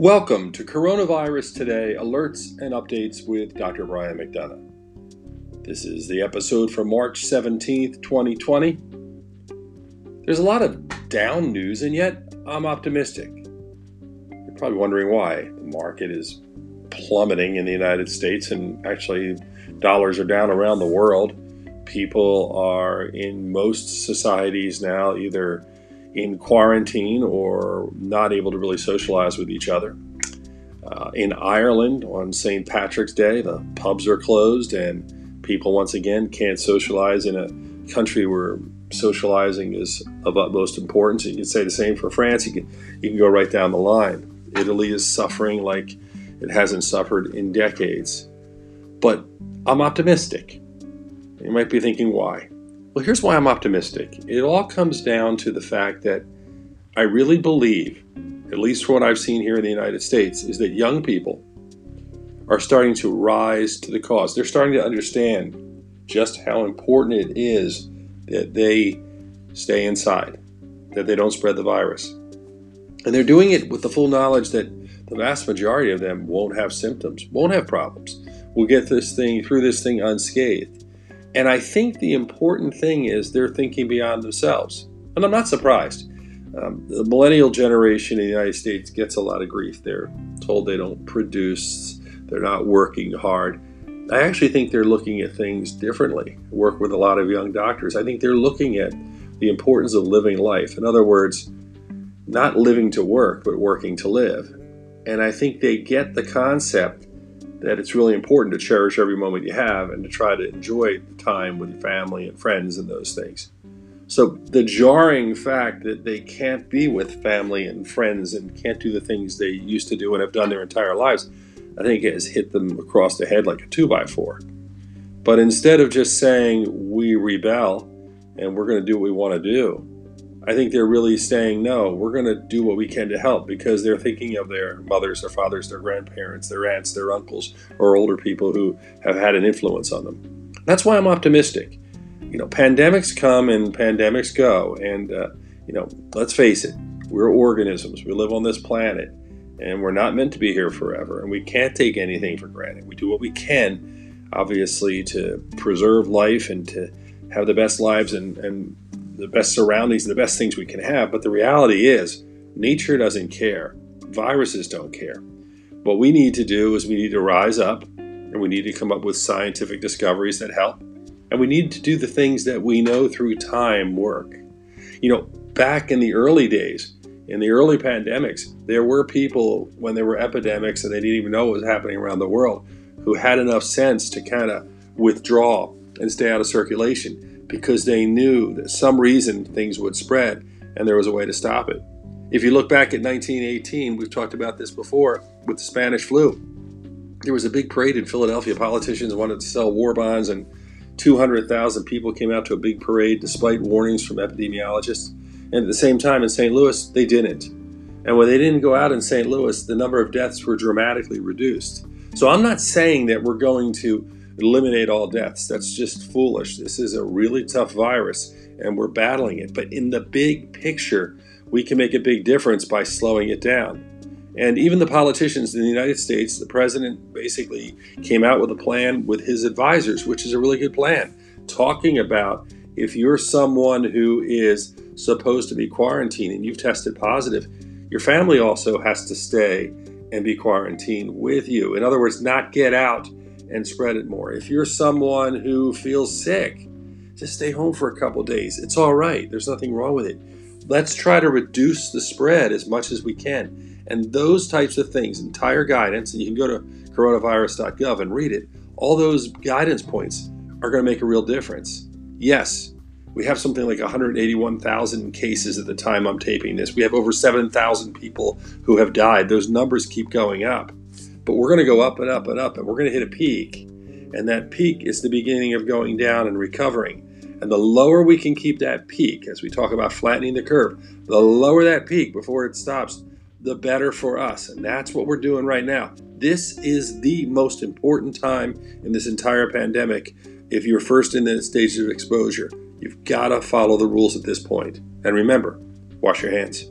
Welcome to Coronavirus Today Alerts and Updates with Dr. Brian McDonough. This is the episode for March 17th, 2020. There's a lot of down news, and yet I'm optimistic. You're probably wondering why. The market is plummeting in the United States, and actually, dollars are down around the world. People are in most societies now either in quarantine or not able to really socialize with each other. Uh, in Ireland on St. Patrick's Day, the pubs are closed and people once again can't socialize in a country where socializing is of utmost importance. You can say the same for France. You can, you can go right down the line. Italy is suffering like it hasn't suffered in decades. But I'm optimistic. You might be thinking, why? Well, here's why I'm optimistic. It all comes down to the fact that I really believe, at least from what I've seen here in the United States, is that young people are starting to rise to the cause. They're starting to understand just how important it is that they stay inside, that they don't spread the virus. And they're doing it with the full knowledge that the vast majority of them won't have symptoms, won't have problems. We'll get this thing through this thing unscathed. And I think the important thing is they're thinking beyond themselves. And I'm not surprised. Um, the millennial generation in the United States gets a lot of grief. They're told they don't produce, they're not working hard. I actually think they're looking at things differently. I work with a lot of young doctors. I think they're looking at the importance of living life. In other words, not living to work, but working to live. And I think they get the concept that it's really important to cherish every moment you have and to try to enjoy the time with your family and friends and those things. So the jarring fact that they can't be with family and friends and can't do the things they used to do and have done their entire lives, I think has hit them across the head like a two by four. But instead of just saying we rebel and we're going to do what we want to do, I think they're really saying, no, we're going to do what we can to help because they're thinking of their mothers, their fathers, their grandparents, their aunts, their uncles, or older people who have had an influence on them. That's why I'm optimistic. You know, pandemics come and pandemics go. And, uh, you know, let's face it, we're organisms. We live on this planet and we're not meant to be here forever. And we can't take anything for granted. We do what we can, obviously, to preserve life and to have the best lives and, and the best surroundings the best things we can have. But the reality is, nature doesn't care. Viruses don't care. What we need to do is we need to rise up and we need to come up with scientific discoveries that help. And we need to do the things that we know through time work. You know, back in the early days, in the early pandemics, there were people when there were epidemics and they didn't even know what was happening around the world who had enough sense to kind of withdraw and stay out of circulation because they knew that some reason things would spread and there was a way to stop it. If you look back at 1918, we've talked about this before with the Spanish flu. There was a big parade in Philadelphia. Politicians wanted to sell war bonds, and 200,000 people came out to a big parade despite warnings from epidemiologists. And at the same time in St. Louis, they didn't. And when they didn't go out in St. Louis, the number of deaths were dramatically reduced. So I'm not saying that we're going to eliminate all deaths. That's just foolish. This is a really tough virus and we're battling it. But in the big picture, we can make a big difference by slowing it down. And even the politicians in the United States, the president basically came out with a plan with his advisors, which is a really good plan, talking about if you're someone who is supposed to be quarantined and you've tested positive, your family also has to stay and be quarantined with you. In other words, not get out and spread it more. If you're someone who feels sick, just stay home for a couple days. It's all right. There's nothing wrong with it. Let's try to reduce the spread as much as we can. And those types of things, entire guidance, and you can go to coronavirus.gov and read it, all those guidance points are going to make a real difference. Yes, we have something like 181,000 cases at the time I'm taping this. We have over 7,000 people who have died. Those numbers keep going up. But we're going to go up and up and up, and we're going to hit a peak. And that peak is the beginning of going down and recovering. And the lower we can keep that peak, as we talk about flattening the curve, the lower that peak before it stops, the better for us. And that's what we're doing right now. This is the most important time in this entire pandemic. If you're first in the stage of exposure, you've got to follow the rules at this point. And remember, wash your hands.